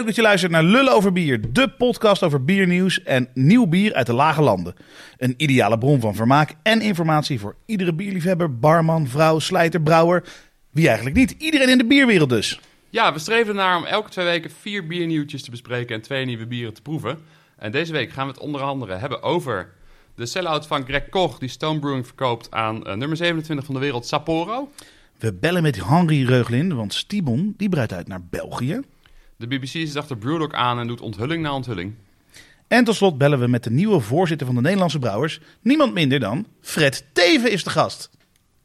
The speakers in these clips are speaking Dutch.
leuk dat je luistert naar Lullen over Bier, de podcast over biernieuws en nieuw bier uit de lage landen. Een ideale bron van vermaak en informatie voor iedere bierliefhebber, barman, vrouw, slijter, brouwer. Wie eigenlijk niet? Iedereen in de bierwereld dus. Ja, we streven ernaar om elke twee weken vier biernieuwtjes te bespreken en twee nieuwe bieren te proeven. En deze week gaan we het onder andere hebben over de sell-out van Greg Koch, die Stone Brewing verkoopt aan eh, nummer 27 van de wereld, Sapporo. We bellen met Henri Reuglin, want Stibon die breidt uit naar België. De BBC is achter Brewdog aan en doet onthulling na onthulling. En tot slot bellen we met de nieuwe voorzitter van de Nederlandse Brouwers. Niemand minder dan Fred Teven is de gast.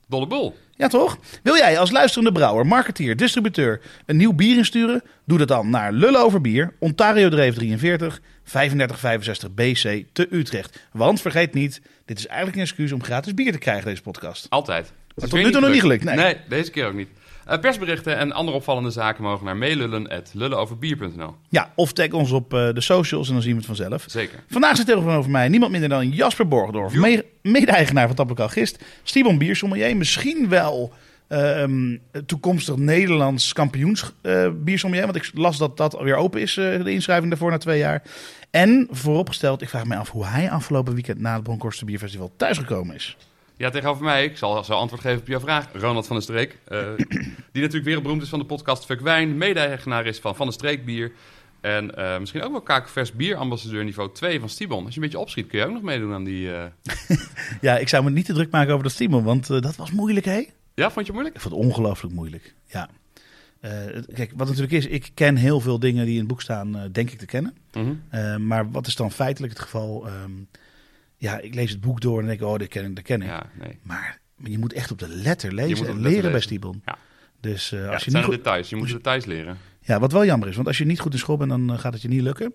Dolle boel. Ja, toch? Wil jij als luisterende brouwer, marketeer, distributeur een nieuw bier insturen? Doe dat dan naar Lullen over Bier, Ontario Dreef 43, 3565 BC te Utrecht. Want vergeet niet, dit is eigenlijk een excuus om gratis bier te krijgen, deze podcast. Altijd. Is tot nu toe nog niet gelukt, nee. Nee. deze keer ook niet. Eh, persberichten en andere opvallende zaken mogen naar meelullen.lullenoverbier.nl. Ja, of tag ons op eh, de socials en dan zien we het vanzelf. Zeker. Vandaag zit tegenover mij niemand minder dan Jasper Borgdorf, me- mede-eigenaar van Tappelijk Gist. Stibon Biersommelier, misschien wel ehm, toekomstig Nederlands kampioens eh, biersommelier. Want ik las dat dat alweer open is, eh, de inschrijving daarvoor na twee jaar. En vooropgesteld, ik vraag me af hoe hij afgelopen weekend na het Bronkhorst Bierfestival thuisgekomen is. Ja, tegenover mij, ik zal zo antwoord geven op jouw vraag, Ronald van der Streek. eh, die natuurlijk wereldberoemd is van de podcast Fuck Wijn, mede-eigenaar is van Van der Streek Bier. En eh, misschien ook wel kakenvers bierambassadeur niveau 2 van Stibon. Als je een beetje opschiet, kun je ook nog meedoen aan die... eh, Ja, ik zou me niet te druk maken over dat Stibon, want dat was moeilijk, hè? Ja, vond je moeilijk? Ik vond het ongelooflijk moeilijk. Ja. Kijk, wat natuurlijk is, ik ken heel veel dingen die in het boek staan, denk ik te kennen. Mhm. Eh, maar wat is dan feitelijk het geval? Ehm, ja, ik lees het boek door en denk, oh, dit ken ik, dat ken ik. Ja, nee. Maar, maar je moet echt op de letter lezen en leren bij. Stibon. Ja. Dus eh, Ja, als het je zijn niet goed, details. Je moet de details leren. ja, wat wel jammer is, want als je niet goed in school bent, dan eh, gaat het je niet lukken.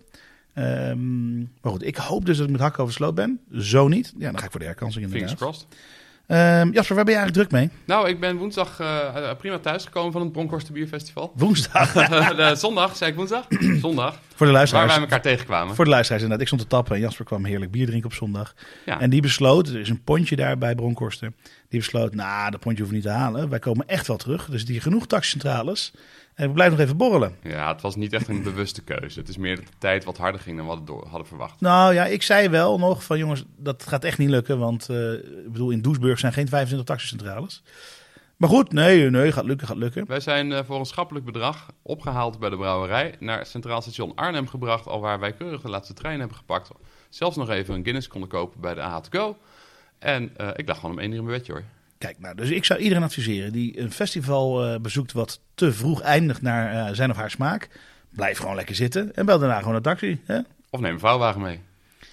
Ehm, maar goed, ik hoop dus dat ik met hakken over sloot ben. Zo niet. Ja, dan ga ik voor de herkansing Fingers inderdaad. crossed. Ehm, Jasper, waar ben je eigenlijk druk mee? Nou, ik ben woensdag eh, prima thuisgekomen van het Bronkhorst Bierfestival. Woensdag. de zondag, zei ik woensdag? zondag. voor de Waar luisteraars. wij elkaar tegenkwamen. Voor de luisteraars inderdaad. Ik stond te tappen en Jasper kwam heerlijk bier drinken op zondag. Ja. En die besloot, er is een pontje daar bij Bronkhorsten. Die besloot, nou, dat pontje hoeven we niet te halen. Wij komen echt wel terug. Dus die genoeg taxicentrales. En we blijven nog even borrelen. Ja, het was niet echt een bewuste keuze. Het is meer dat de tijd wat harder ging dan we hadden, verwacht. Nou ja, ik zei wel nog van jongens, dat gaat echt niet lukken. Want eh, ik bedoel, in Doesburg zijn geen 25 taxicentrales. Maar goed, nee, nee, gaat lukken, gaat lukken. Wij zijn eh, voor een schappelijk bedrag opgehaald bij de brouwerij, naar Centraal Station Arnhem gebracht, al waar wij keurig de laatste trein hebben gepakt. Zelfs nog even een Guinness konden kopen bij de AH Go. En eh, ik lag gewoon om één uur in mijn bedje hoor. Kijk, nou, dus ik zou iedereen adviseren die een festival eh, bezoekt wat te vroeg eindigt naar eh, zijn of haar smaak. Blijf gewoon lekker zitten en bel daarna gewoon een taxi. Hè? Of neem een vouwwagen mee.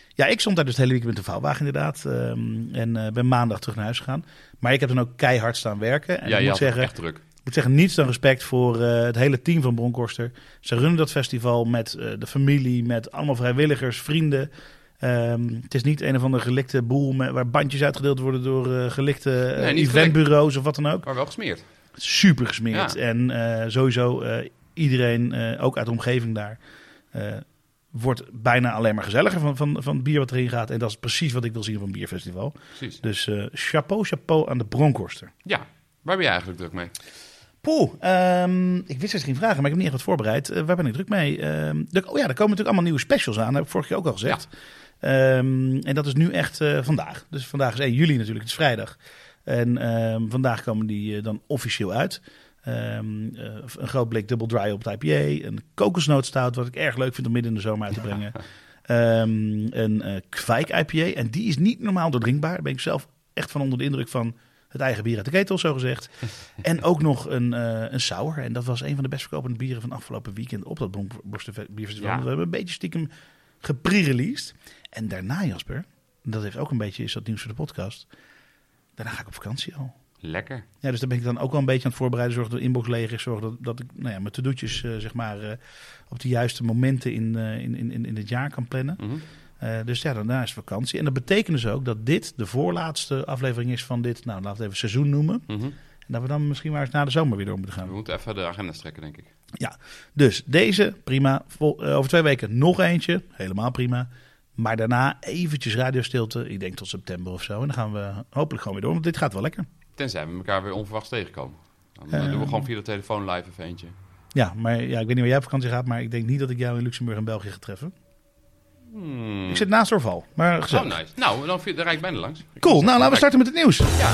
Ja, ik stond daar dus het hele weekend met de vouwwagen inderdaad. ehm, en eh, ben maandag terug naar huis gegaan. Maar ik heb dan ook keihard staan werken. En ja, je moet zeggen, echt druk. ik moet zeggen, niets dan respect voor het hele team van Bronkhorster. Ze runnen dat festival met de familie, met allemaal vrijwilligers, vrienden. Ehm, het is niet een of andere gelikte boel met, waar bandjes uitgedeeld worden door eh, gelikte eh, Nee, niet eventbureaus of wat dan ook. Maar wel gesmeerd. Super gesmeerd. Ja. En eh, sowieso iedereen, ook uit de omgeving daar, wordt bijna alleen maar gezelliger van, van, van het bier wat erin gaat. En dat is precies wat ik wil zien op een bierfestival. Precies. Dus chapeau, chapeau aan de Bronkhorster. Ja, waar ben je eigenlijk druk mee? Poeh, ehm, ik wist dat ging vragen, maar ik heb niet echt wat voorbereid. Waar ben ik druk mee? Ehm, de- oh ja, er komen natuurlijk allemaal nieuwe specials aan. Dat heb ik vorig jaar ook al gezegd. Ehm, en dat is nu echt eh, vandaag. Dus vandaag is 1 juli natuurlijk, het is vrijdag. En ehm, vandaag komen die eh, dan officieel uit. Ehm, eh, een groot blik Double Dry op het IPA. Een kokosnootstout, wat ik erg leuk vind om midden in de zomer uit te brengen. Een kwijk IPA. En die is niet normaal doordrinkbaar. Daar ben ik zelf echt van onder de indruk van het eigen bier uit de ketel, zo gezegd. en ook nog een, eh een sour. En dat was een van de best verkopende bieren van afgelopen weekend op dat Bierfestival. Ja. We hebben een beetje stiekem gepre-released. En daarna, Jasper, dat heeft ook een beetje, is dat nieuws voor de podcast. Daarna ga ik op vakantie al. Lekker. Ja, dus daar ben ik dan ook wel een beetje aan het voorbereiden. Zorg dat de inbox leeg is. Zorg dat, dat ik nou ja, mijn to-do'tjes eh, zeg maar, eh, op de juiste momenten in, eh, in, in, in het jaar kan plannen. Mhm. Dus ja, daarna is vakantie. En dat betekent dus ook dat dit de voorlaatste aflevering is van dit, nou laten we het even seizoen noemen. Mhm. En dat we dan misschien maar eens na de zomer weer door moeten We gaan. moeten even de agenda strekken, denk ik. Dus deze, prima. Vol- eh, over twee weken nog eentje, helemaal prima. Maar daarna eventjes radiostilte, ik denk tot september of zo. En dan gaan we hopelijk gewoon weer door, want dit gaat wel lekker. Tenzij we elkaar weer onverwachts tegenkomen. Dan eh, Eh. doen we gewoon via de telefoon live even eentje. Ja, maar ja, ik weet niet waar jij op vakantie gaat, maar ik denk niet dat ik jou in Luxemburg en België ga treffen. Hmm. Ik zit naast Orval, maar Oh, gezellig. nice. Nou, dan, dan rijd ik bijna langs. Cool, nou laten we starten met het nieuws. Ja.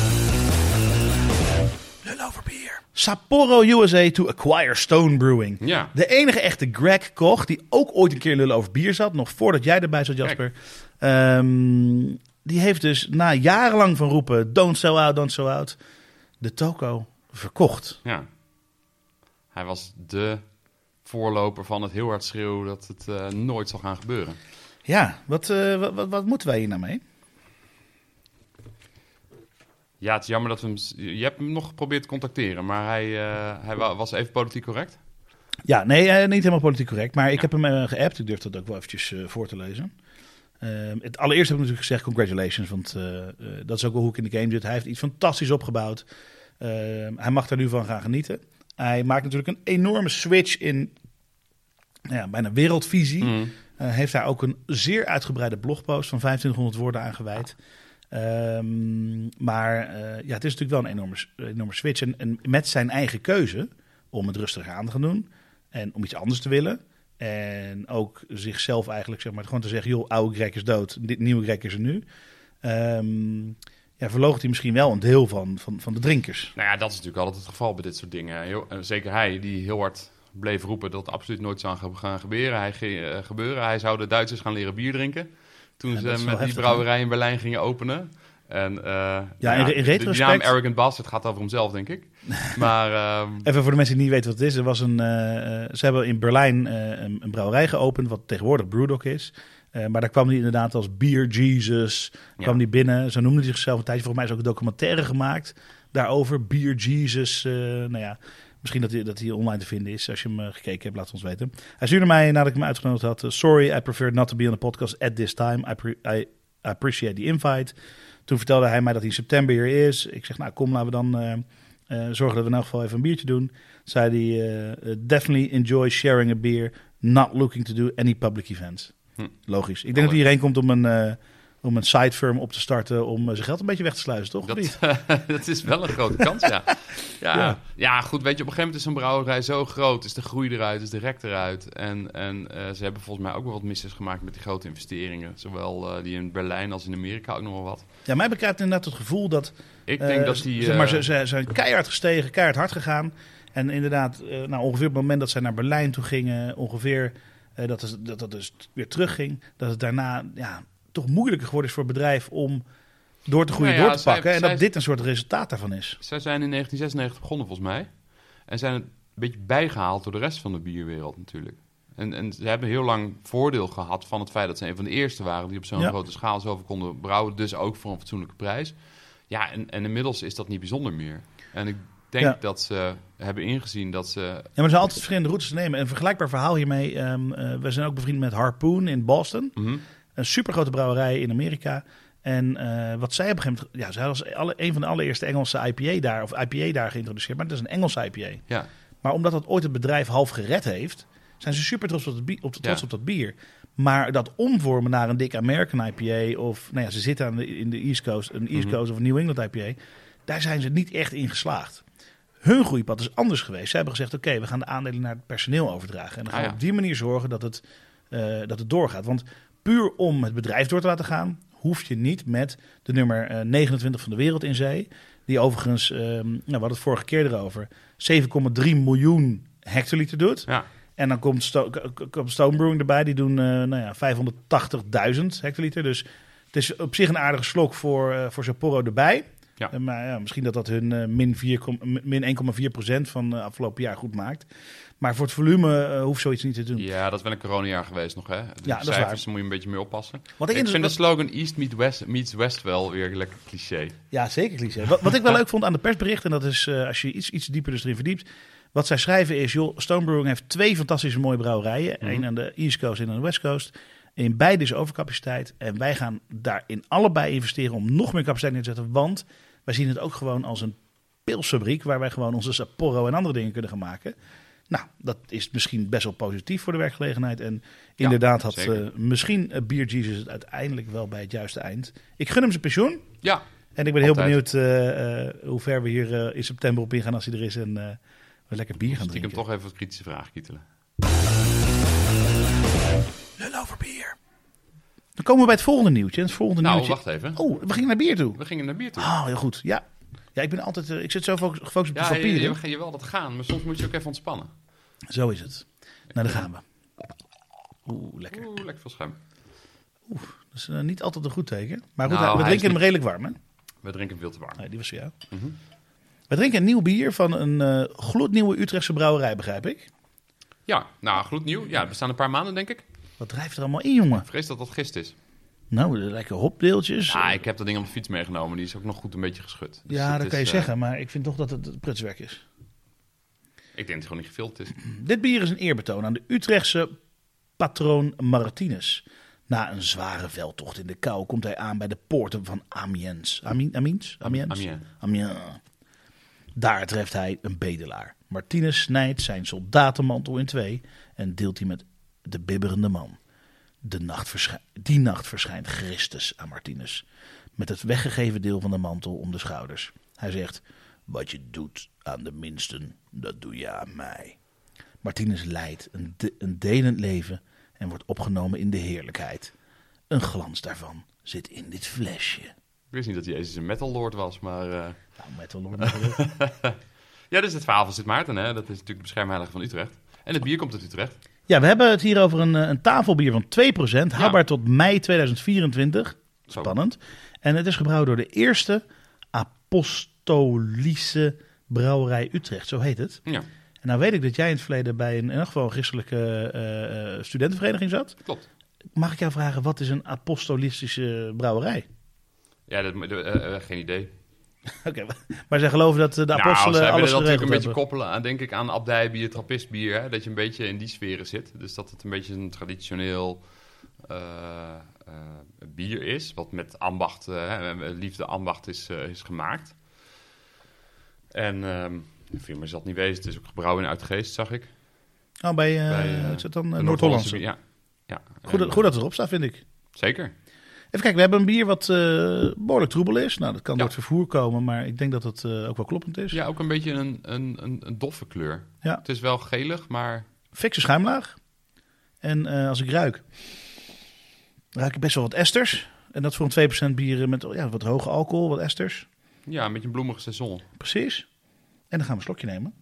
Lul over bier. Sapporo USA to acquire Stone Brewing. Ja. De enige echte Greg Koch, die ook ooit een keer lullen over bier zat, nog voordat jij erbij zat, Jasper. Ehm, die heeft dus na jarenlang van roepen, don't sell out, don't sell out, de toko verkocht. ja. Hij was de voorloper van het heel hard schreeuwen dat het eh, nooit zal gaan gebeuren. Ja, wat, eh, wat, wat, wat moeten wij hier nou mee? Ja, het is jammer dat we hem... Je hebt hem nog geprobeerd te contacteren, maar hij, eh, hij wa- was even politiek correct. Ja, nee, eh, niet helemaal politiek correct, maar ik Ja. heb hem eh, geappt. Ik durf dat ook wel eventjes voor te lezen. Ehm, het allereerst heb ik natuurlijk gezegd congratulations, want dat is ook wel hoe ik in de game zit. Hij heeft iets fantastisch opgebouwd. Ehm, hij mag er nu van gaan genieten. Hij maakt natuurlijk een enorme switch in nou ja, bijna wereldvisie. Mm. Heeft daar ook een zeer uitgebreide blogpost van 2500 woorden aan gewijd. Ehm, maar eh, ja, het is natuurlijk wel een enorme, enorme switch. En, met zijn eigen keuze om het rustiger aan te gaan doen. En om iets anders te willen. En ook zichzelf eigenlijk, zeg maar, gewoon te zeggen... joh, oude Greg is dood, dit nieuwe Greg is er nu. Ehm ja, verloogt hij misschien wel een deel van, van, van de drinkers. Nou ja, dat is natuurlijk altijd het geval bij dit soort dingen. Eh, zeker hij, die heel hard bleef roepen dat absoluut nooit zou gaan- gebeuren. Hij, eh, gebeuren. hij zou de Duitsers gaan leren bier drinken. Toen Ja, ze met die brouwerij in Berlijn gingen openen. En, eh, Ja, nou in- in die- retrospect- Die naam Arrogant Bastard gaat over hemzelf, denk ik. Maar ehm, Even voor de mensen die niet weten wat het is. Er was een, eh, eh, ze hebben in Berlijn een, een brouwerij geopend, wat tegenwoordig Brewdog is. Maar daar kwam hij inderdaad als Beer Jesus. kwam die binnen. Zo noemde hij zichzelf een tijdje. Volgens mij is ook een documentaire gemaakt daarover. Beer Jesus. nou ja, misschien dat hij, dat hij online te vinden is. Als je hem eh, gekeken hebt, laat het ons weten. Hij stuurde mij nadat ik hem uitgenodigd had. eh, Sorry, I prefer not to be on the podcast at this time. I, I appreciate the invite. Toen vertelde hij mij dat hij in september hier is. Ik zeg, nou kom, laten we dan eh, zorgen dat we in elk geval even een biertje doen. Zei hij, definitely enjoy sharing a beer. Not looking to do any public events. Hm. Logisch. Ik denk dat hij hierheen komt om een, om een side firm op te starten. Om eh, zijn geld een beetje weg te sluizen, toch? Dat, dat is wel een grote kans, ja. Ja, Ja. ja. goed, weet je, op een gegeven moment is zo'n brouwerij zo groot. Is de groei eruit, is de rek eruit. En, en eh, ze hebben volgens mij ook wel wat misses gemaakt met die grote investeringen. Zowel eh, die in Berlijn als in Amerika ook nog wel wat. Ja, mij bekrijgt inderdaad het gevoel dat... Ik denk dat die... zeg maar, ze, ze zijn keihard gestegen, keihard hard gegaan. En inderdaad, nou, ongeveer op het moment dat zij naar Berlijn toe gingen... ongeveer dat, het, dat dat dus weer terugging... dat het daarna ja, toch moeilijker geworden is voor het bedrijf... om door te groeien, Nou ja, door te zij- pakken. En zij- dat dit een soort resultaat daarvan is. Zij zijn in 1996 begonnen volgens mij. En zijn een beetje bijgehaald door de rest van de bierwereld natuurlijk. En, en ze hebben heel lang voordeel gehad van het feit dat ze een van de eerste waren die op zo'n Ja. grote schaal zoveel konden brouwen. Dus ook voor een fatsoenlijke prijs. Ja, en, en inmiddels is dat niet bijzonder meer. En ik denk Ja. dat ze hebben ingezien dat ze... Ja, maar er zijn altijd verschillende routes te nemen. Een vergelijkbaar verhaal hiermee. ehm, eh, we zijn ook bevriend met Harpoon in Boston. Mhm. Een supergrote brouwerij in Amerika. En eh, wat zij op een gegeven moment... Ja, zij was alle, een van de allereerste Engelse IPA daar... of IPA daar geïntroduceerd. Maar het is een Engelse IPA. Ja, Maar omdat dat ooit het bedrijf half gered heeft... zijn ze super trots op, het bier, op, trots Ja. op dat bier. Maar dat omvormen naar een dik American IPA... of nou ja, ze zitten aan de, in de East Coast... een East Mhm. Coast of een New England IPA... daar zijn ze niet echt in geslaagd. Hun groeipad is anders geweest. Ze hebben gezegd, oké, we gaan de aandelen naar het personeel overdragen. En dan gaan Ah, we ja. op die manier zorgen dat het, eh, dat het doorgaat. Want puur om het bedrijf door te laten gaan... hoef je niet met de nummer eh, 29 van de wereld in zee... die overigens, ehm, nou, we hadden het vorige keer erover... 7,3 miljoen hectoliter doet. ja. En dan komt, Sto Stone Brewing erbij. Die doen eh, nou ja, 580.000 hectoliter. Dus het is op zich een aardige slok voor, eh, voor Sapporo erbij. Ja. Eh, maar ja, misschien dat dat hun eh, min, 4, kom- min 1,4% van uh, afgelopen jaar goed maakt. Maar voor het volume eh, hoeft zoiets niet te doen. ja, dat is wel een coronajaar geweest nog, hè? De Ja, dat is cijfers moet je een beetje mee oppassen. Wat Ik ik, vind de slogan East meets West, meets West wel weer lekker cliché. Ja, zeker cliché. Wat, wat ik wel leuk vond aan de persbericht, en dat is eh, als je iets, iets dieper dus erin verdiept. Wat zij schrijven is, joh, Stone Brewing heeft twee fantastische mooie brouwerijen. Mhm. Eén aan de East Coast en aan de West Coast. In beide is overcapaciteit. En wij gaan daar in allebei investeren om nog meer capaciteit neer te zetten. Want wij zien het ook gewoon als een pilsfabriek waar wij gewoon onze Sapporo en andere dingen kunnen gaan maken. Nou, dat is misschien best wel positief voor de werkgelegenheid. En inderdaad had eh, misschien uh, Beer Jesus het uiteindelijk wel bij het juiste eind. Ik gun hem zijn pensioen. Ja, En ik ben heel Altijd. benieuwd eh, eh, hoe ver we hier eh, in september op ingaan als hij er is. En eh, We lekker bier gaan drinken. toch even wat kritische vragen kietelen. Lul over bier. Dan komen we bij het volgende nieuwtje. Het volgende Nou, nieuwtje... wacht even. Oh, we gingen naar bier toe. We gingen naar bier toe. Ah, heel goed. Ja. Ja, ik ben altijd... eh, ik zit zo focus- gefocust op de Ja, je, papieren. je, je wil altijd gaan, maar soms moet je ook even ontspannen. Zo is het. Nou, daar gaan we. Oeh, lekker. Oeh, lekker veel schuim. Dat is eh, niet altijd een goed teken. Maar goed, Nou, we drinken hem redelijk warm, hè? We drinken veel te warm. Nee, die was voor jou. Mhm. We drinken een nieuw bier van een eh, gloednieuwe Utrechtse brouwerij, begrijp ik. Ja, nou, gloednieuw. Ja, we staan een paar maanden, denk ik. Wat drijft er allemaal in, jongen? Ik vrees dat dat gist is. Nou, lekker hopdeeltjes. Ja, ik heb dat ding op de fiets meegenomen. Die is ook nog goed een beetje geschud. Dus ja, dat kan je eh, zeggen, maar ik vind toch dat het prutswerk is. Ik denk dat het gewoon niet gefilmd is. Dit bier is een eerbetoon aan de Utrechtse patroon Martinus. Na een zware veldtocht in de kou komt hij aan bij de poorten van Amiens. Amiens? Amiens? Amiens. Amiens. Daar treft hij een bedelaar. Martinus snijdt zijn soldatenmantel in twee en deelt die met de bibberende man. De nacht die nacht verschijnt Christus aan Martinus. Met het weggegeven deel van de mantel om de schouders. Hij zegt: Wat je doet aan de minsten, dat doe je aan mij. Martinus leidt een, de- een delend leven en wordt opgenomen in de heerlijkheid. Een glans daarvan zit in dit flesje. Ik wist niet dat Jezus een metal lord was, maar... eh, Nou, metal Lord. Ja, dat is het verhaal van Sint Maarten, hè. Dat is natuurlijk de beschermheilige van Utrecht. En het bier komt uit Utrecht. Ja, we hebben het hier over een, eh, een tafelbier van 2%, houdbaar tot mei 2024. Zo. Spannend. En het is gebrouwen door de eerste apostolische brouwerij Utrecht, zo heet het. Ja, En nou weet ik dat jij in het verleden bij een, in ieder geval een christelijke eh, eh, studentenvereniging zat. klopt. Mag ik jou vragen, wat is een apostolistische brouwerij? Ja, dat, eh, eh, geen idee. Oké, maar zij geloven dat eh, de nou, apostelen zij willen dat natuurlijk een beetje koppelen aan, denk ik, aan abdijbier, trappistbier. Hè? Dat je een beetje in die sferen zit. Dus dat het een beetje een traditioneel eh, eh, bier is. Wat met ambacht, liefde ambacht is, is gemaakt. En ehm firma zal het niet wezen. Het is ook gebrouwen in Uitgeest, zag ik. Oh, bij, Bij, wat is het dan? De Noord-Hollandse. Ja. ja. Goed, En, goed dat het erop staat, vind ik. Zeker. Even kijken, we hebben een bier wat eh, behoorlijk troebel is. Nou, dat kan Ja. door het vervoer komen, maar ik denk dat het eh, ook wel kloppend is. Ja, ook een beetje een, een, een, een doffe kleur. Ja. Het is wel gelig, maar Fikse schuimlaag. En eh, als ik ruik, ruik ik best wel wat esters. En dat voor een 2% bier met ja, wat hoge alcohol, wat esters. ja, een beetje een bloemige seizoen. Precies. En dan gaan we een slokje nemen.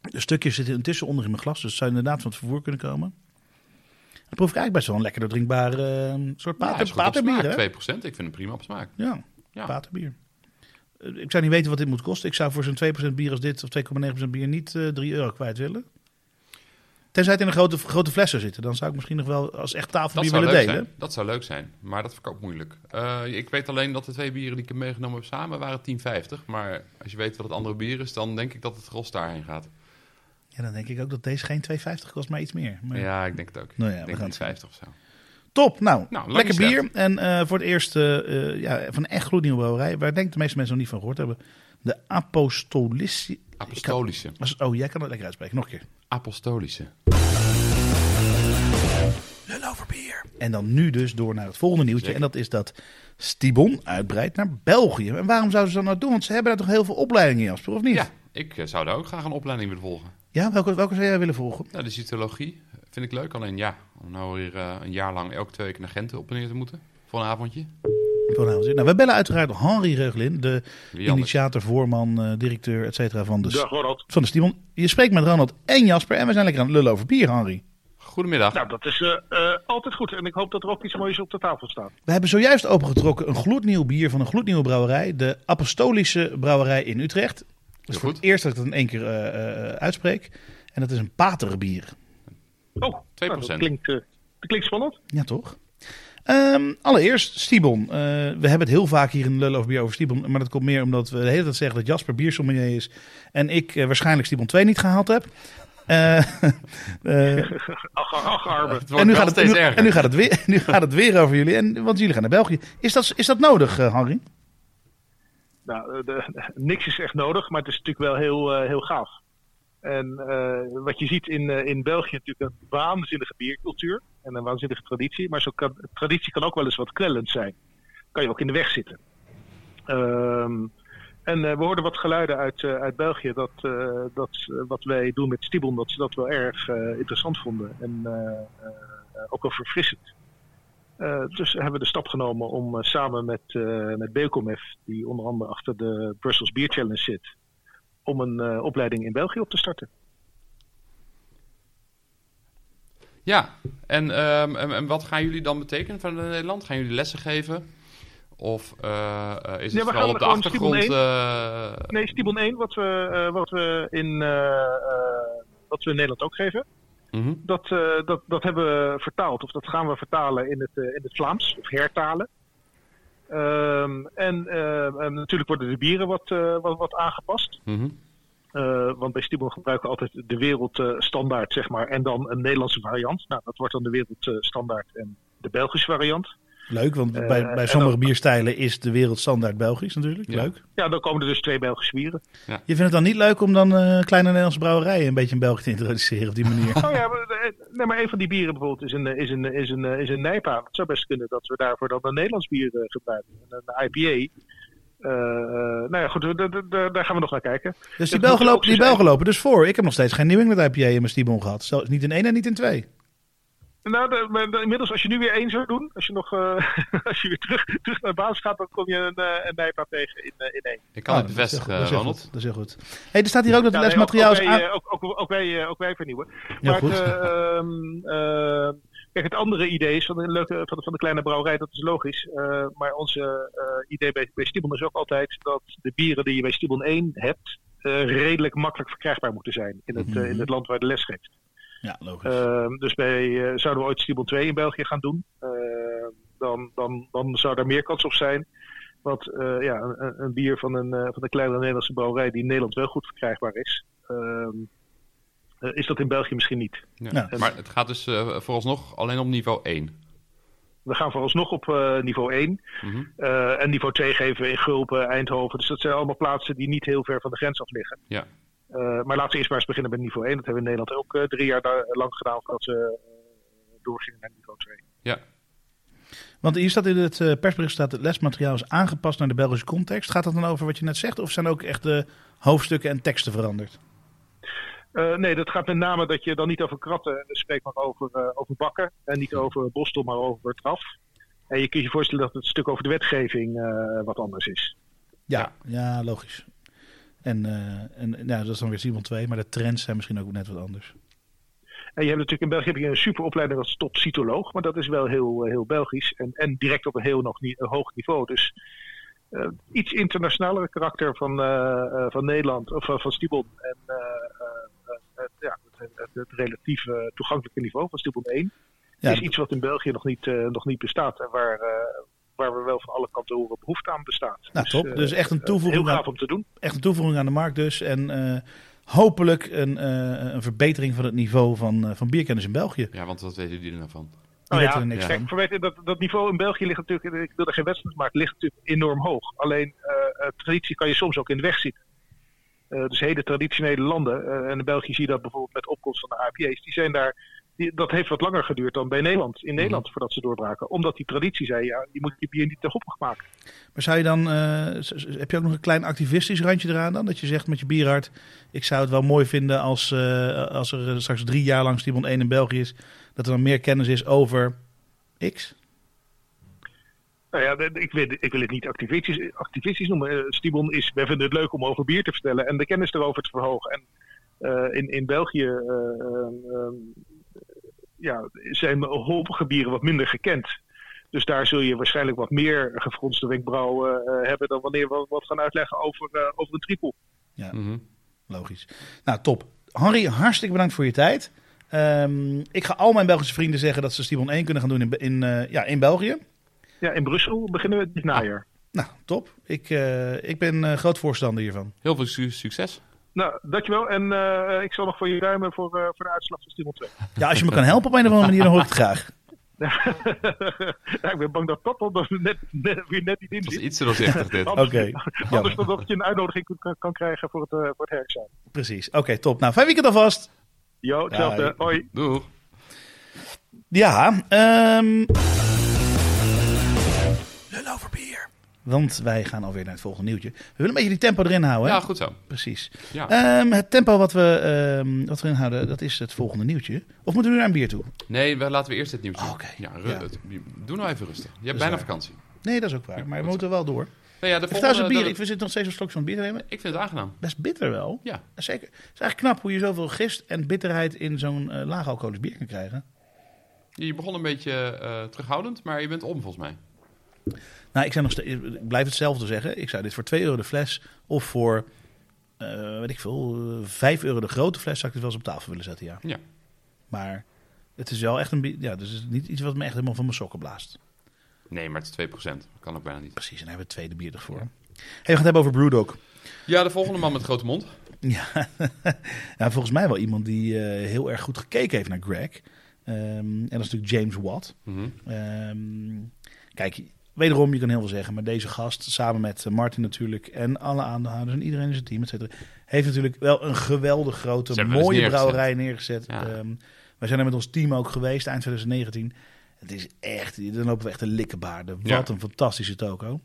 De stukjes zitten intussen onder in mijn glas, dus het zou inderdaad van het vervoer kunnen komen. Dan proef ik eigenlijk best wel een lekker drinkbaar eh, soort Ja, pater, paterbier. hè? 2%. Ik vind hem prima op smaak. Ja, Ja. paterbier. Eh, Ik zou niet weten wat dit moet kosten. Ik zou voor zo'n 2% bier als dit, of 2,9% bier, niet eh 3 euro kwijt willen. Tenzij het in een grote, grote fles zou zitten. Dan zou ik misschien nog wel als echt tafelbier willen delen. zijn. Dat zou leuk zijn, maar dat verkoopt moeilijk. Eh, ik weet alleen dat de twee bieren die ik heb meegenomen heb samen waren 10,50. Maar als je weet wat het andere bier is, dan denk ik dat het gros daarheen gaat. Ja, dan denk ik ook dat deze geen 2,50 kost, maar iets meer. Maar... Ja, ik denk het ook. Nou ja, ik denk gaan het 50 of zo. Top, nou, Nou, lekker bier. En eh, voor het eerst eh, eh, ja, van een echt gloednieuwe brouwerij, waar ik denk de meeste mensen nog niet van gehoord hebben. De Apostolische. Apostolische. Oh, jij kan het lekker uitspreken. Nog een keer. Apostolische. Lul over bier. En dan nu dus door naar het volgende nieuwtje. Zeker. En dat is dat Stibon uitbreidt naar België. En waarom zouden ze dat nou doen? Want ze hebben daar toch heel veel opleidingen, Jasper, of niet? Ja, ik zou daar ook graag een opleiding willen volgen. Ja, welke, welke zou jij willen volgen? Nou, de cytologie vind ik leuk. Alleen ja, om nou weer eh, een jaar lang elke twee weken naar Gent op en neer te moeten. Voor een avondje. Nou, we bellen uiteraard Henri Reuglin, de initiator, voorman, eh, directeur, et cetera, van de, Dag van de Stibon. Je spreekt met Ronald en Jasper en we zijn lekker aan het lullen over bier, Henri. Goedemiddag. Nou, dat is eh, eh, altijd goed. En ik hoop dat er ook iets moois op de tafel staat. We hebben zojuist opengetrokken een gloednieuw bier van een gloednieuwe brouwerij. De Apostolische Brouwerij in Utrecht. Dat is voor het eerst dat ik het in één keer eh, eh, uitspreek. En dat is een paterbier. Oh, 2%. nou, dat, klinkt, eh, dat klinkt spannend. Ja, toch? Ehm, allereerst, Stibon. Eh, we hebben het heel vaak hier in over bier over Stibon. Maar dat komt meer omdat we de hele tijd zeggen dat Jasper biersommelier is. En ik waarschijnlijk Stibon 2 niet gehaald heb. Eh, eh, Ach, ach, ach, arme. Het wordt en, nu gaat het, steeds nu- erger. en nu gaat het weer, nu gaat het weer over jullie. En, want jullie gaan naar België. Is dat, is dat nodig, Henri? Nou, niks is echt nodig, maar het is natuurlijk wel heel, eh, heel gaaf. En eh, wat je ziet in, eh, in België natuurlijk een waanzinnige biercultuur en een waanzinnige traditie. Maar zo kan, traditie kan ook wel eens wat kwellend zijn. Kan je ook in de weg zitten. Ehm, En we hoorden wat geluiden uit, uit België dat, dat wat wij doen met Stibon, dat ze dat wel erg interessant vonden. En ook wel verfrissend. Dus hebben we de stap genomen om samen met, met Beelcomef, die onder andere achter de Brussels Beer Challenge zit, om een opleiding in België op te starten. Ja, en, um, en, wat gaan jullie dan betekenen van Nederland? Gaan jullie lessen geven? Of uh, is het vooral op de achtergrond? Uh... Nee, Stibon 1, wat we, uh, wat, we in, wat we in Nederland ook geven. Mm -hmm. dat, dat, dat hebben we vertaald, of dat gaan we vertalen in het, in het Vlaams, of hertalen. Um, en natuurlijk worden de bieren wat, wat, wat aangepast. Mm -hmm. Uh, want bij Stibon gebruiken we altijd de wereldstandaard, zeg maar. En dan een Nederlandse variant. Nou, dat wordt dan de wereldstandaard en de Belgische variant. Leuk, want uh, bij, bij sommige bierstijlen is de wereldstandaard Belgisch natuurlijk. Ja. Leuk. Ja, dan komen er dus twee Belgische bieren. Ja. Je vindt het dan niet leuk om dan uh, kleine Nederlandse brouwerijen een beetje in België te introduceren op die manier? oh ja, maar, nee, maar een van die bieren bijvoorbeeld is een, is een, is een, is een Nijpa. Het zou best kunnen dat we daarvoor dan een Nederlands bier gebruiken. Een IPA. Uh, nou ja, goed, daar gaan we nog naar kijken. Dus die Belgen lopen, die Belgen lopen dus voor. Ik heb nog steeds geen New England IPA in mijn Stibon gehad. Zelfs niet in één en niet in twee. Nou, de, inmiddels als je nu weer één zou doen, als je, nog, uh, als je weer terug, terug naar de basis gaat, dan kom je een, uh, een Nijpa tegen in, uh, in één. Ik kan oh, het bevestigen, dat Ronald. Dat is heel goed. hey, er staat hier ook dat het lesmateriaal nee, ook, ook, wij, ook, ook, ook, wij, ook wij vernieuwen. Ja, maar goed. Het, Kijk, het andere idee is van de, leuke, van de, van de kleine brouwerij, dat is logisch. Uh, maar onze uh, idee bij, bij Stibon is ook altijd dat de bieren die je bij Stibon 1 hebt, uh, redelijk makkelijk verkrijgbaar moeten zijn in het, mm -hmm. in het land waar de les geeft. Ja, logisch. dus bij, zouden we ooit Stibon 2 in België gaan doen, dan, dan, dan zou daar meer kans op zijn. Want ja, een, een, bier van een, van de kleine Nederlandse brouwerij die in Nederland wel goed verkrijgbaar is. Ehm, uh, is dat in België misschien niet. Ja. Ja. Maar het gaat dus uh, vooralsnog alleen op niveau 1? We gaan vooralsnog op uh, niveau 1. Mm -hmm. en niveau 2 geven we in Gulpen, Eindhoven. Dus dat zijn allemaal plaatsen die niet heel ver van de grens af liggen. Ja. Maar laten we eerst maar eens beginnen met niveau 1. Dat hebben we in Nederland ook drie jaar lang gedaan voordat ze doorgingen naar niveau 2. Ja. Want hier staat in het persbericht staat het lesmateriaal is aangepast naar de Belgische context. Gaat dat dan over wat je net zegt? Of zijn ook echt de hoofdstukken en teksten veranderd? Uh, nee, dat gaat met name dat je dan niet over kratten spreekt, maar over, uh, over bakken. En niet over bostel, maar over traf. En je kunt je voorstellen dat het stuk over de wetgeving uh, wat anders is. Ja, ja logisch. En, en ja, dat is dan weer Simon 2, maar de trends zijn misschien ook net wat anders. En je hebt natuurlijk in België heb je een superopleiding als tot cytoloog, maar dat is wel heel, heel Belgisch en, en direct op een heel nog niet, een hoog niveau. Dus uh, iets internationalere karakter van, uh, van Nederland, of van Stibon. En ja, het, het, het relatief toegankelijke niveau van Stibon 1 ja, is iets wat in België nog niet, nog niet bestaat. En waar, waar we wel van alle kanten horen behoefte aan bestaat. Nou, dus, top. Dus echt een toevoeging. heel gaaf om te doen. Echt een toevoeging aan de markt dus. En hopelijk een, een verbetering van het niveau van, van bierkennis in België. Ja, want wat weten jullie er nou van? Ja, niks ja. Kijk, dat, dat niveau in België ligt natuurlijk, ik wil er geen wedstrijd maken, ligt natuurlijk enorm hoog. Alleen uh, traditie kan je soms ook in de weg zitten. Uh, dus hele traditionele landen, uh, en in België zie je dat bijvoorbeeld met opkomst van de APA's, die zijn daar, die, dat heeft wat langer geduurd dan bij Nederland, in Nederland mm. voordat ze doorbraken. Omdat die traditie zei, ja, je moet je bier niet te hoppig maken. Maar zou je dan, heb je ook nog een klein activistisch randje eraan dan? Dat je zegt met je bierhart, ik zou het wel mooi vinden als, als er straks drie jaar lang Stibon 1 in België is dat er dan meer kennis is over X? Nou ja, ik wil, ik wil het niet activistisch, activistisch noemen. Stibon is, wij vinden het leuk om over bier te vertellen en de kennis erover te verhogen. En uh, in, in België uh, ja, zijn hopige bieren wat minder gekend. Dus daar zul je waarschijnlijk wat meer gefronste wenkbrauwen hebben dan wanneer we wat gaan uitleggen over, over een triple. Ja, mm -hmm. logisch. Nou, top. Henry, hartstikke bedankt voor je tijd. Um, ik ga al mijn Belgische vrienden zeggen dat ze Stibon 1 kunnen gaan doen in, in, uh, ja, in België. Ja, in Brussel beginnen we dit najaar. Nou, top. Ik, uh, ik ben uh, groot voorstander hiervan. Heel veel su succes. Nou, dankjewel. En ik zal nog voor je ruimen voor, voor de uitslag van Stibon 2. Ja, als je me kan helpen op een of andere manier, dan hoor ik het graag. ja, ik ben bang dat dat er net, net, weer net niet in zit. Dat is iets dit. Oké. Okay. Anders dan dat je een uitnodiging kan, kan krijgen voor het, voor het herexamen. Precies. Oké, okay, top. Nou, fijn weekend alvast. Jo, hetzelfde. Ja, Hoi. Doeg. Ja, um... Want wij gaan alweer naar het volgende nieuwtje. We willen een beetje die tempo erin houden. Ja, goed zo. Precies. Ja. Ehm, het tempo wat we, ehm, wat we erin houden, dat is het volgende nieuwtje. Of moeten we nu naar een bier toe? Nee, we, laten we eerst dit nieuws doen. Oh, oké. Ja, Ja. het- doe nou even rustig. Je hebt bijna waar. vakantie. Nee, dat is ook waar. Ja, maar we moeten wel door. Nee, ja, de het volgende- bier, ik zitten nog steeds een slokje van het bier te nemen. Ik vind het aangenaam. Best bitter wel. Ja. Zeker. Het is eigenlijk knap hoe je zoveel gist en bitterheid in zo'n eh laag alcoholisch bier kan krijgen. Je begon een beetje eh, terughoudend, maar je bent om volgens mij. Nou, ik, zou nog steeds, ik blijf hetzelfde zeggen. Ik zou dit voor 2 euro de fles of voor, eh, weet ik veel, eh, 5 euro de grote fles zou ik dit wel eens op tafel willen zetten, ja. Ja. Maar het is wel echt een ja, dus het is niet iets wat me echt helemaal van mijn sokken blaast. Nee, maar het is 2%. Dat kan ook bijna niet. Precies, en dan hebben we het tweede bier ervoor. Hey, we gaan het hebben over Brewdog. Ja, de volgende man met grote mond. Ja, ja volgens mij wel iemand die eh, heel erg goed gekeken heeft naar Greg. Ehm, en dat is natuurlijk James Watt. Mhm. Ehm, kijk, wederom, je kan heel veel zeggen, maar deze gast, samen met eh, Martin natuurlijk en alle aandeelhouders en iedereen in zijn team, et cetera, heeft natuurlijk wel een geweldig grote, mooie neergezet. brouwerij neergezet. Ja. Ehm, wij zijn er met ons team ook geweest eind 2019. Het is echt, dan lopen we echt een likkebaarden. Wat Ja. een fantastische toko.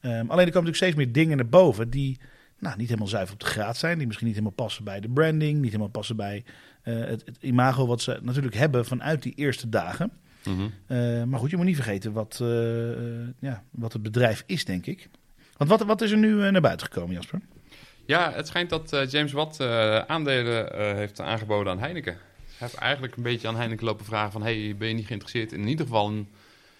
Ehm, alleen er komen natuurlijk steeds meer dingen naar boven die nou, niet helemaal zuiver op de graad zijn. Die misschien niet helemaal passen bij de branding, niet helemaal passen bij eh, het, het imago wat ze natuurlijk hebben vanuit die eerste dagen. Mhm. Eh, maar goed, je moet niet vergeten wat, eh, eh, ja, wat het bedrijf is, denk ik. Want wat, wat is er nu naar buiten gekomen, Jasper? Ja, het schijnt dat eh, James Watt eh, aandelen eh, heeft aangeboden aan Heineken. Hij heeft eigenlijk een beetje aan Heineken lopen vragen van... hey, ben je niet geïnteresseerd in in ieder geval een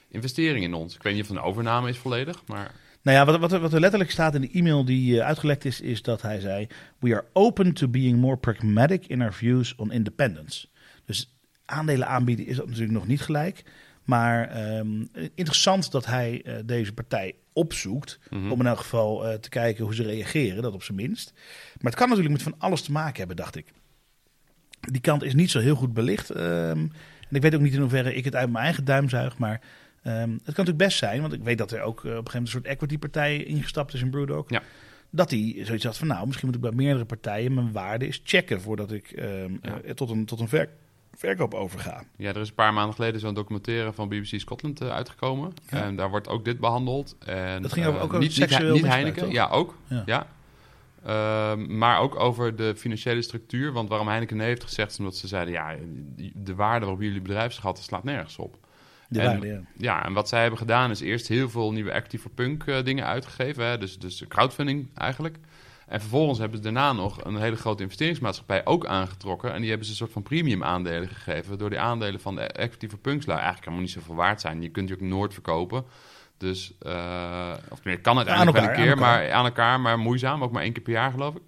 investering in ons? Ik weet niet of het een overname is volledig, maar... Nou ja, wat, wat, er, wat er letterlijk staat in de e-mail die eh, uitgelekt is, is dat hij zei: We are open to being more pragmatic in our views on independence. Dus aandelen aanbieden is dat natuurlijk nog niet gelijk. Maar ehm, interessant dat hij eh, deze partij opzoekt. Mhm. Om in elk geval eh, te kijken hoe ze reageren, dat op zijn minst. Maar het kan natuurlijk met van alles te maken hebben, dacht ik. Die kant is niet zo heel goed belicht. ehm, en ik weet ook niet in hoeverre ik het uit mijn eigen duim zuig. Maar ehm, het kan natuurlijk best zijn, want ik weet dat er ook eh, op een gegeven moment een soort equity-partij ingestapt is in Brewdog. Ja. Dat hij zoiets had van, nou, misschien moet ik bij meerdere partijen mijn waarde eens checken voordat ik Ja. tot een, tot een ver- verkoop overga. Ja, er is een paar maanden geleden zo'n documentaire van BBC Scotland eh, uitgekomen. Ja. En daar wordt ook dit behandeld. En, Dat ging over- eh, ook over niet, seksueel niet Heineken, toch? ja ook. Ja. Ja. Ehm, maar ook over de financiële structuur. Want waarom Heineken nee heeft gezegd, is omdat ze zeiden... ja, de waarde waarop jullie bedrijfsgehalte slaat nergens op. De En- waarde, ja. Ja, en wat zij hebben gedaan is eerst heel veel nieuwe Active for Punk eh, dingen uitgegeven. Hè? Dus, dus crowdfunding eigenlijk. En vervolgens hebben ze daarna nog een hele grote investeringsmaatschappij ook aangetrokken. En die hebben ze een soort van premium aandelen gegeven. Waardoor die aandelen van de Active for Punks eigenlijk helemaal niet zoveel waard zijn. Je kunt die ook nooit verkopen. Dus, eh, of meer, kan Aan wel een keer, aan maar aan elkaar, maar moeizaam. Ook maar één keer per jaar, geloof ik.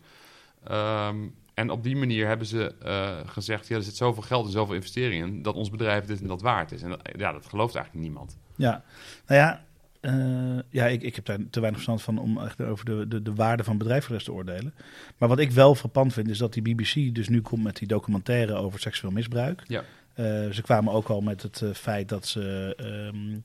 Ehm, en op die manier hebben ze eh, gezegd: ja, er zit zoveel geld en zoveel investeringen in dat ons bedrijf dit en dat waard is. En dat, ja, dat gelooft eigenlijk niemand. Ja, nou ja, eh, ja ik, ik heb daar te weinig verstand van om echt over de, de, de waarde van bedrijfsrecht te oordelen. Maar wat ik wel frappant vind, is dat die BBC dus nu komt met die documentaire over seksueel misbruik. Ja. Eh, ze kwamen ook al met het eh, feit dat ze, ehm,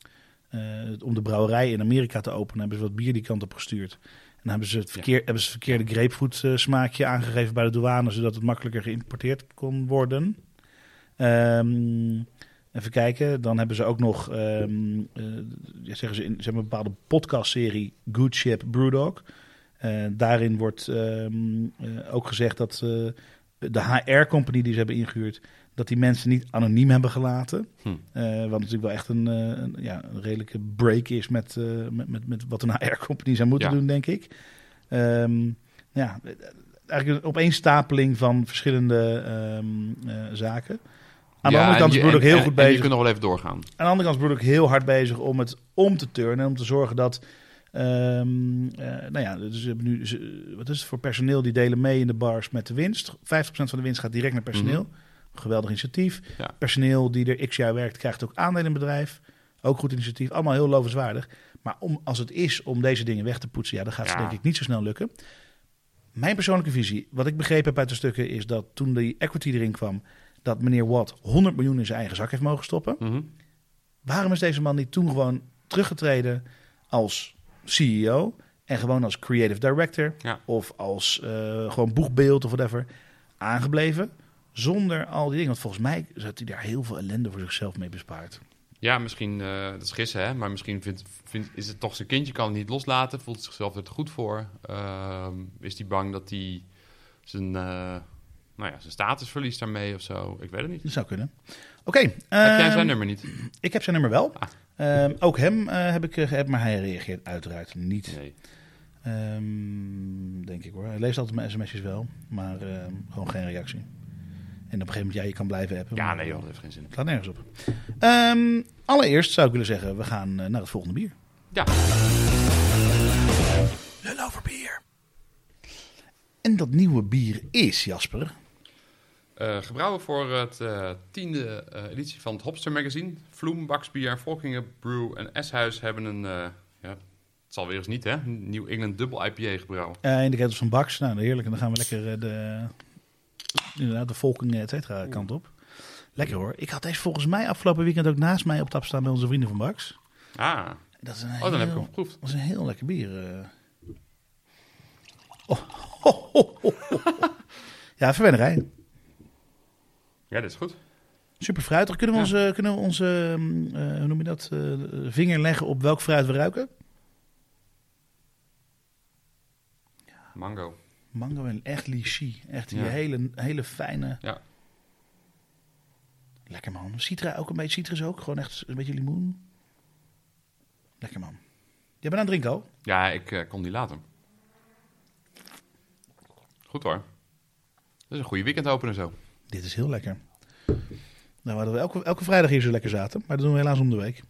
eh, om de brouwerij in Amerika te openen, hebben ze wat bier die kant op gestuurd. En hebben ze het, verkeer, hebben ze het verkeerde grapefruit smaakje aangegeven bij de douane, zodat het makkelijker geïmporteerd kon worden. Ehm, even kijken, dan hebben ze ook nog, ehm, eh, ja, zeggen ze, in, ze hebben een bepaalde podcastserie Good Ship Brewdog. Eh, daarin wordt ehm, eh, ook gezegd dat de HR-company die ze hebben ingehuurd, dat die mensen niet anoniem hebben gelaten. Hm. Eh, wat natuurlijk wel echt een, een, ja, een redelijke break is met, met, met, met wat een HR-company zou moeten Ja. doen, denk ik. Ehm, ja, eigenlijk een opeenstapeling van verschillende zaken. Aan de Ja, andere kant is Brood ook heel en- goed En je bezig. kunt nog wel even doorgaan. Aan de andere kant is Brood ook heel hard bezig om het om te turnen. En om te zorgen dat. ehm, eh, nou ja, dus we hebben nu. ze- Wat is het voor personeel die delen mee in de bars met de winst? 50% van de winst gaat direct naar personeel. Geweldig initiatief. Ja. Personeel die er x jaar werkt, krijgt ook aandelen in het bedrijf. Ook goed initiatief. Allemaal heel lovenswaardig. Maar om, als het is om deze dingen weg te poetsen, ja, dan gaat het Ja. denk ik niet zo snel lukken. Mijn persoonlijke visie, wat ik begrepen heb uit de stukken, is dat toen die equity erin kwam, dat meneer Watt 100 miljoen in zijn eigen zak heeft mogen stoppen. Mhm. Waarom is deze man niet toen gewoon teruggetreden als CEO en gewoon als creative director Ja. of als eh, gewoon boegbeeld of whatever aangebleven zonder al die dingen? Want volgens mij had hij daar heel veel ellende voor zichzelf mee bespaard. Ja, misschien, eh, dat is gissen, hè? maar misschien vindt, vindt, is het toch zijn kindje, kan het niet loslaten, voelt zichzelf er te goed voor. Ehm, is hij bang dat hij zijn, uh, nou ja, zijn status verliest daarmee of zo? Ik weet het niet. Dat zou kunnen. Oké. heb jij zijn ehm, nummer niet? Ik heb zijn nummer wel. Ah. Ehm, ook hem uh, heb ik geappt, maar hij reageert uiteraard niet. Nee. Um, denk ik hoor. Hij leest altijd mijn sms'jes wel, maar gewoon geen reactie. En op een gegeven moment, ja, je kan blijven appen. Ja, nee joh, dat heeft geen zin. Het gaat nergens op. Um, allereerst zou ik willen zeggen, we gaan uh, naar het volgende bier. Ja. Lul over bier. En dat nieuwe bier is, Jasper... Uh, gebrouwen voor het uh, tiende editie van het Hopster Magazine. Vloem, Baksbier, Volkingen Brew en Eshuis hebben een... ja, het zal weer eens niet, hè? Nieuw England Double IPA gebrouwen. Ja, in de ketels van Baks. Nou, heerlijk. En dan gaan we lekker de, inderdaad de volking, et cetera, kant op. Lekker hoor. Ik had deze volgens mij afgelopen weekend ook naast mij op tap staan bij onze vrienden van Bax. Ah. Dat is een oh, heel, dan heb ik hem geproefd. Dat is een heel lekker bier. Uh. Oh, ho, ho, ho, ja, verwennerij. Ja, dit is goed. Super fruitig. Kunnen we ja. onze, kunnen we onze uh, hoe noem je dat, uh, vinger leggen op welk fruit we ruiken? Mango. Mango en echt lychee. Echt die ja. hele, hele fijne. Ja. Lekker man. Citra ook een beetje citrus ook. Gewoon echt een beetje limoen. Lekker man. Jij bent aan het drinken al? Ja, ik uh, kon die laten. Goed hoor. Dat is een goede weekend openen zo. Dit is heel lekker. Nou, hadden we elke, elke vrijdag hier zo lekker zaten. Maar dat doen we helaas om de week.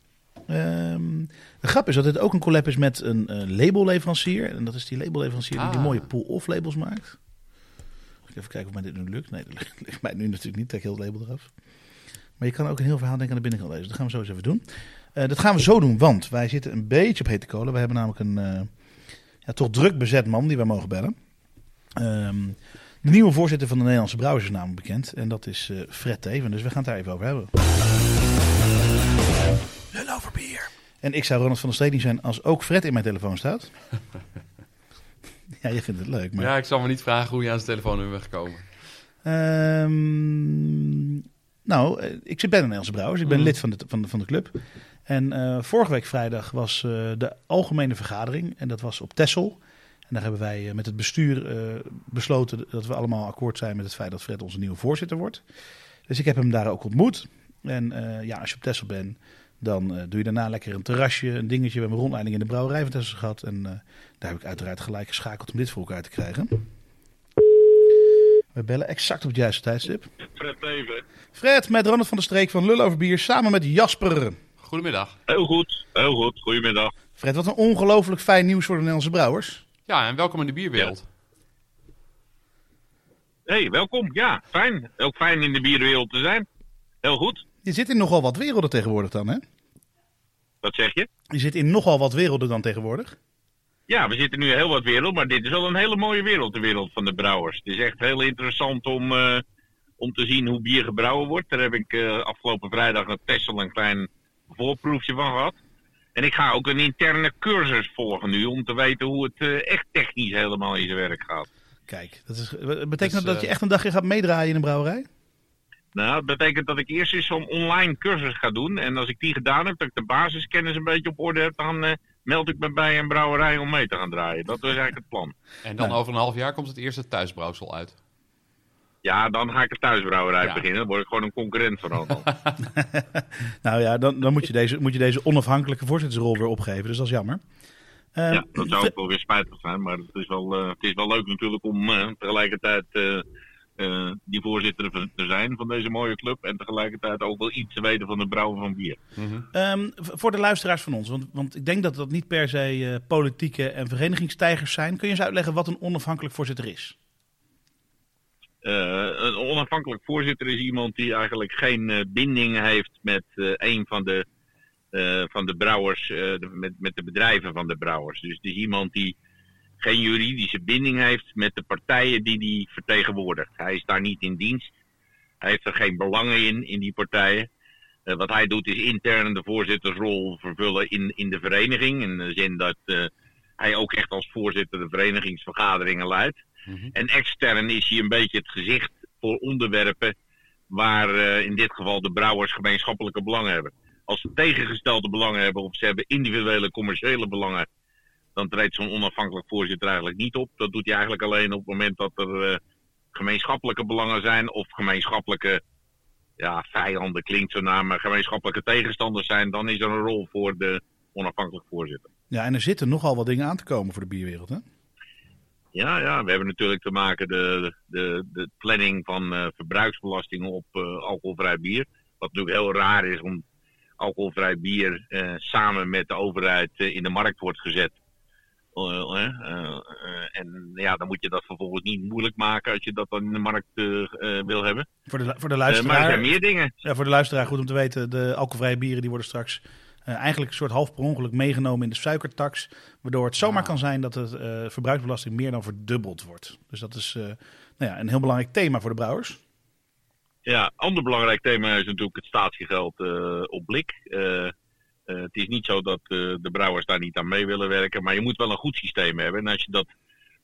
Um, de grap is dat dit ook een collab is met een uh, labelleverancier. En dat is die labelleverancier ah. die die mooie pull-off labels maakt. Even kijken of mij dit nu lukt. Nee, dat lukt mij nu natuurlijk niet. Trek heel het label eraf. Maar je kan ook een heel verhaal denken aan de binnenkant lezen. Dat gaan we zo eens even doen. Uh, dat gaan we zo doen, want wij zitten een beetje op hete kolen. We hebben namelijk een uh, ja, toch druk bezet man die wij mogen bellen. Um, de nieuwe voorzitter van de Nederlandse Brouwers is namelijk bekend. En dat is uh, Fred Teven. Dus we gaan het daar even over hebben. Lul over bier. En ik zou Ronald van der niet zijn als ook Fred in mijn telefoon staat. ja, je vindt het leuk. Maar... Ja, ik zal me niet vragen hoe je aan zijn telefoon bent gekomen. Um, nou, ik zit bij de Nederlandse Brouwers. Ik ben mm. lid van de, van, de, van de club. En uh, vorige week vrijdag was uh, de algemene vergadering. En dat was op Tessel. En daar hebben wij met het bestuur uh, besloten dat we allemaal akkoord zijn met het feit dat Fred onze nieuwe voorzitter wordt. Dus ik heb hem daar ook ontmoet. En ja, als je op Tessel bent, dan uh, doe je daarna lekker een terrasje, een dingetje. We hebben een rondleiding in de brouwerij van Tessel gehad. En uh, daar heb ik uiteraard gelijk geschakeld om dit voor elkaar te krijgen. We bellen exact op het juiste tijdstip. Fred even. Fred met Ronald van der Streek van Lul over Bier samen met Jasper. Goedemiddag. Heel goed, heel goed. Goedemiddag. Fred, wat een ongelooflijk fijn nieuws voor de Nederlandse brouwers. Ja, en welkom in de bierwereld. Ja. hey, welkom. Ja, fijn. Ook fijn in de bierwereld te zijn. Heel goed. Je zit in nogal wat werelden tegenwoordig dan, hè? Wat zeg je? Je zit in nogal wat werelden dan tegenwoordig. Ja, we zitten nu heel wat wereld, maar dit is wel een hele mooie wereld, de wereld van de brouwers. Het is echt heel interessant om, uh, om te zien hoe bier gebrouwen wordt. Daar heb ik uh, afgelopen vrijdag een Tessel een klein voorproefje van gehad. En ik ga ook een interne cursus volgen nu, om te weten hoe het uh, echt technisch helemaal in zijn werk gaat. Kijk, dat is, betekent dus, dat dat je echt een dagje gaat meedraaien in een brouwerij? Nou, dat betekent dat ik eerst eens zo'n online cursus ga doen. En als ik die gedaan heb, dat ik de basiskennis een beetje op orde heb, dan uh, meld ik me bij een brouwerij om mee te gaan draaien. Dat is eigenlijk het plan. En dan nou. over een half jaar komt het eerste thuisbrouwsel uit. Ja, dan ga ik een thuisbrouwerij ja. beginnen. Dan word ik gewoon een concurrent van Ronald. nou ja, dan, dan moet, je deze, moet je deze onafhankelijke voorzittersrol weer opgeven. Dus dat is jammer. Um, ja, dat zou ook wel weer spijtig zijn. Maar het is wel, uh, het is wel leuk natuurlijk om uh, tegelijkertijd... Uh, uh, die voorzitter te zijn van deze mooie club. En tegelijkertijd ook wel iets te weten van het brouwen van bier. -hmm. um, voor de luisteraars van ons, want, want ik denk dat dat niet per se uh, politieke en verenigingstijgers zijn. Kun je eens uitleggen wat een onafhankelijk voorzitter is? Uh, een onafhankelijk voorzitter is iemand die eigenlijk geen binding heeft met een van de, van de brouwers, met, met de bedrijven van de brouwers. Dus het is iemand die geen juridische binding heeft met de partijen die hij vertegenwoordigt. Hij is daar niet in dienst. Hij heeft er geen belangen in, in die partijen. Wat hij doet is intern de voorzittersrol vervullen in, in de vereniging. In de zin dat hij ook echt als voorzitter de verenigingsvergaderingen leidt. Mm -hmm. En extern is hij een beetje het gezicht voor onderwerpen waar uh, in dit geval de brouwers gemeenschappelijke belangen hebben. als ze tegengestelde belangen hebben of ze hebben individuele commerciële belangen, dan treedt zo'n onafhankelijk voorzitter eigenlijk niet op. Dat doet hij eigenlijk alleen op het moment dat er eh, gemeenschappelijke belangen zijn of gemeenschappelijke ja, vijanden klinkt zo naar, maar gemeenschappelijke tegenstanders zijn, dan is er een rol voor de onafhankelijk voorzitter. Ja, en er zitten nogal wat dingen aan te komen voor de bierwereld, hè? Ja, ja, we hebben natuurlijk te maken de, de, de planning van uh, verbruiksbelastingen op uh, alcoholvrij bier. Wat natuurlijk heel raar is om alcoholvrij bier uh, samen met de overheid in de markt wordt gezet. en ja, dan moet je dat vervolgens niet moeilijk maken als je dat dan in de markt wil hebben. Voor de, voor de luisteraar. maar er zijn meer dingen. Ja, voor de luisteraar goed om te weten. De alcoholvrije bieren die worden straks uh, eigenlijk een soort half per ongeluk meegenomen in de suikertax. Waardoor het zomaar kan zijn dat de uh, verbruiksbelasting meer dan verdubbeld wordt. Dus dat is uh, nou ja, een heel belangrijk thema voor de brouwers. Ja, ander belangrijk thema is natuurlijk het statiegeld op blik. het is niet zo dat de brouwers daar niet aan mee willen werken. Maar je moet wel een goed systeem hebben. En als je dat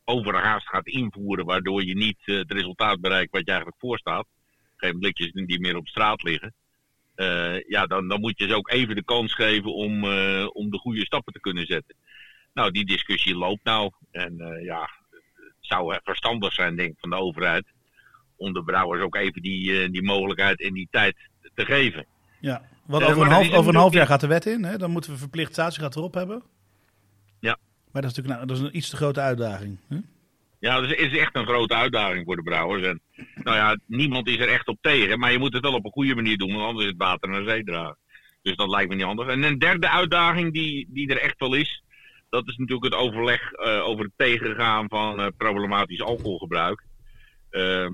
overhaast gaat invoeren, waardoor je niet het resultaat bereikt wat je eigenlijk voorstaat. Geen blikjes die meer op straat liggen uh, ja, dan, dan moet je ze ook even de kans geven om, uh, om de goede stappen te kunnen zetten. Nou, die discussie loopt nou. En uh, ja, het zou verstandig zijn, denk ik, van de overheid. Om de brouwers ook even die, die mogelijkheid en die tijd te geven. Ja, want over, een half, over een half jaar gaat de wet in. Hè? Dan moeten we verplicht statiegraad erop hebben. Ja. Maar dat is natuurlijk nou, dat is een iets te grote uitdaging. Hè? Ja, dat is echt een grote uitdaging voor de brouwers. En nou ja, niemand is er echt op tegen. Maar je moet het wel op een goede manier doen, want anders is het water naar zee dragen. Dus dat lijkt me niet anders. En een derde uitdaging die, die er echt wel is, dat is natuurlijk het overleg uh, over het tegengaan van uh, problematisch alcoholgebruik. Uh,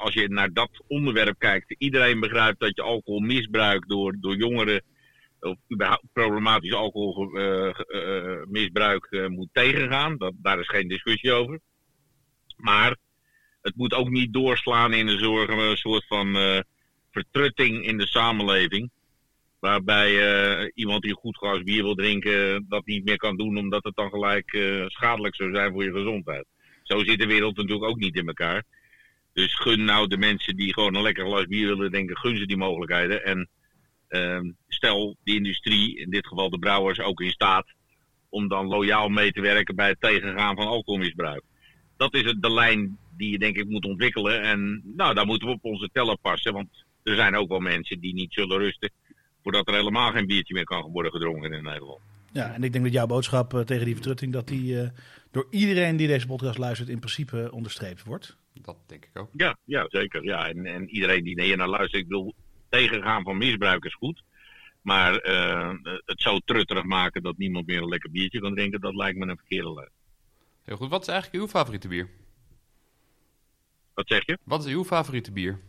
als je naar dat onderwerp kijkt, iedereen begrijpt dat je alcoholmisbruik door, door jongeren of überhaupt problematisch alcoholmisbruik moet tegengaan. Dat, daar is geen discussie over. Maar het moet ook niet doorslaan in een, soort van uh, vertrutting in de samenleving. Waarbij uh, iemand die een goed glas bier wil drinken dat niet meer kan doen omdat het dan gelijk schadelijk zou zijn voor je gezondheid. Zo zit de wereld natuurlijk ook niet in elkaar. Dus gun nou de mensen die gewoon een lekker glas bier willen drinken, gun ze die mogelijkheden. En uh, stel die industrie, in dit geval de brouwers, ook in staat om dan loyaal mee te werken bij het tegengaan van alcoholmisbruik dat is het, de lijn die je denk ik moet ontwikkelen. En nou, daar moeten we op onze teller passen. Want er zijn ook wel mensen die niet zullen rusten voordat er helemaal geen biertje meer kan worden gedronken in Nederland. Ja, en ik denk dat jouw boodschap uh, tegen die vertrutting, dat die uh, door iedereen die deze podcast luistert in principe onderstreept wordt. Dat denk ik ook. Ja, ja zeker. Ja. En, en iedereen die hier naar luistert, ik wil tegengaan van misbruik is goed. Maar uh, het zo trutterig maken dat niemand meer een lekker biertje kan drinken, dat lijkt me een verkeerde lijn. Heel goed. Wat is eigenlijk uw favoriete bier? Wat zeg je? Wat is uw favoriete bier?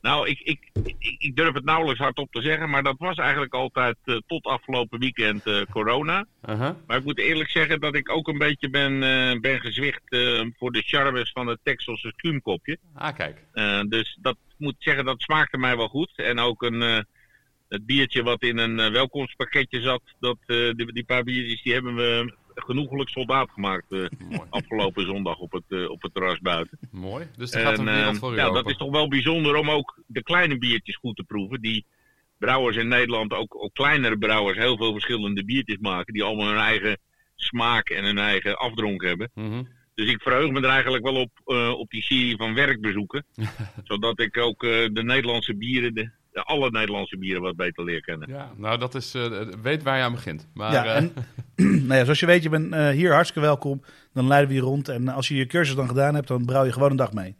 Nou, ik, ik, ik, ik durf het nauwelijks hardop te zeggen, maar dat was eigenlijk altijd uh, tot afgelopen weekend uh, corona. Uh -huh. Maar ik moet eerlijk zeggen dat ik ook een beetje ben, uh, ben gezwicht voor de charmes van het Texelse skuumkopje. Ah, kijk. dus dat moet zeggen, dat smaakte mij wel goed. En ook een, het biertje wat in een welkomstpakketje zat, dat, die, die paar biertjes, die hebben we genoegelijk soldaat gemaakt uh, afgelopen zondag op het, uh, op het terras buiten. Mooi, dus dat gaat een wereld voor u Ja, open. dat is toch wel bijzonder om ook de kleine biertjes goed te proeven. Die brouwers in Nederland, ook, ook kleinere brouwers, heel veel verschillende biertjes maken. Die allemaal hun eigen smaak en hun eigen afdronk hebben. Mm -hmm. Dus ik verheug me er eigenlijk wel op, uh, op die serie van werkbezoeken. zodat ik ook de Nederlandse bieren... De, alle Nederlandse bieren wat beter leer kennen. Ja, nou dat is, uh, weet waar je aan begint. Maar, ja, en, nou ja, zoals je weet, je bent uh, hier hartstikke welkom. Dan leiden we je rond. En als je je cursus dan gedaan hebt, dan brouw je gewoon een dag mee.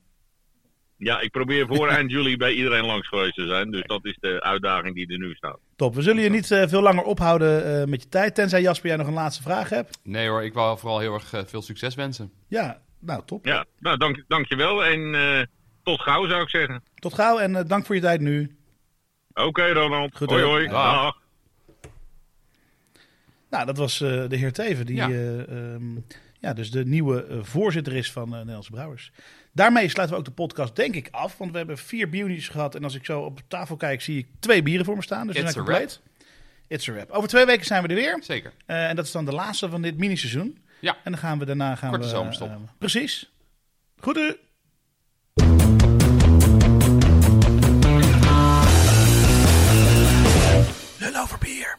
Ja, ik probeer voor eind juli bij iedereen langs geweest te zijn. Dus dat is de uitdaging die er nu staat. Top. We zullen je niet uh, veel langer ophouden met je tijd. Tenzij Jasper, jij nog een laatste vraag hebt. Nee hoor, ik wou vooral heel erg veel succes wensen. Ja, nou top. Ja, nou dank, dank je wel. En tot gauw zou ik zeggen. Tot gauw en dank voor je tijd nu. Oké, okay, Ronald. Goed, hoi, hoi. Dag. Nou, dat was uh, de heer Teven, die Ja. uh, um, ja, dus de nieuwe uh, voorzitter is van Nederlandse Brouwers. Daarmee sluiten we ook de podcast, denk ik, af. Want we hebben vier biertjes gehad. En als ik zo op tafel kijk, zie ik twee bieren voor me staan. Dus we It's zijn a compleet. It's a wrap. Over twee weken zijn we er weer. Zeker. en dat is dan de laatste van dit miniseizoen. Ja. En dan gaan we daarna... Gaan Korte we, zomerstop. precies. Goed. Le over bier.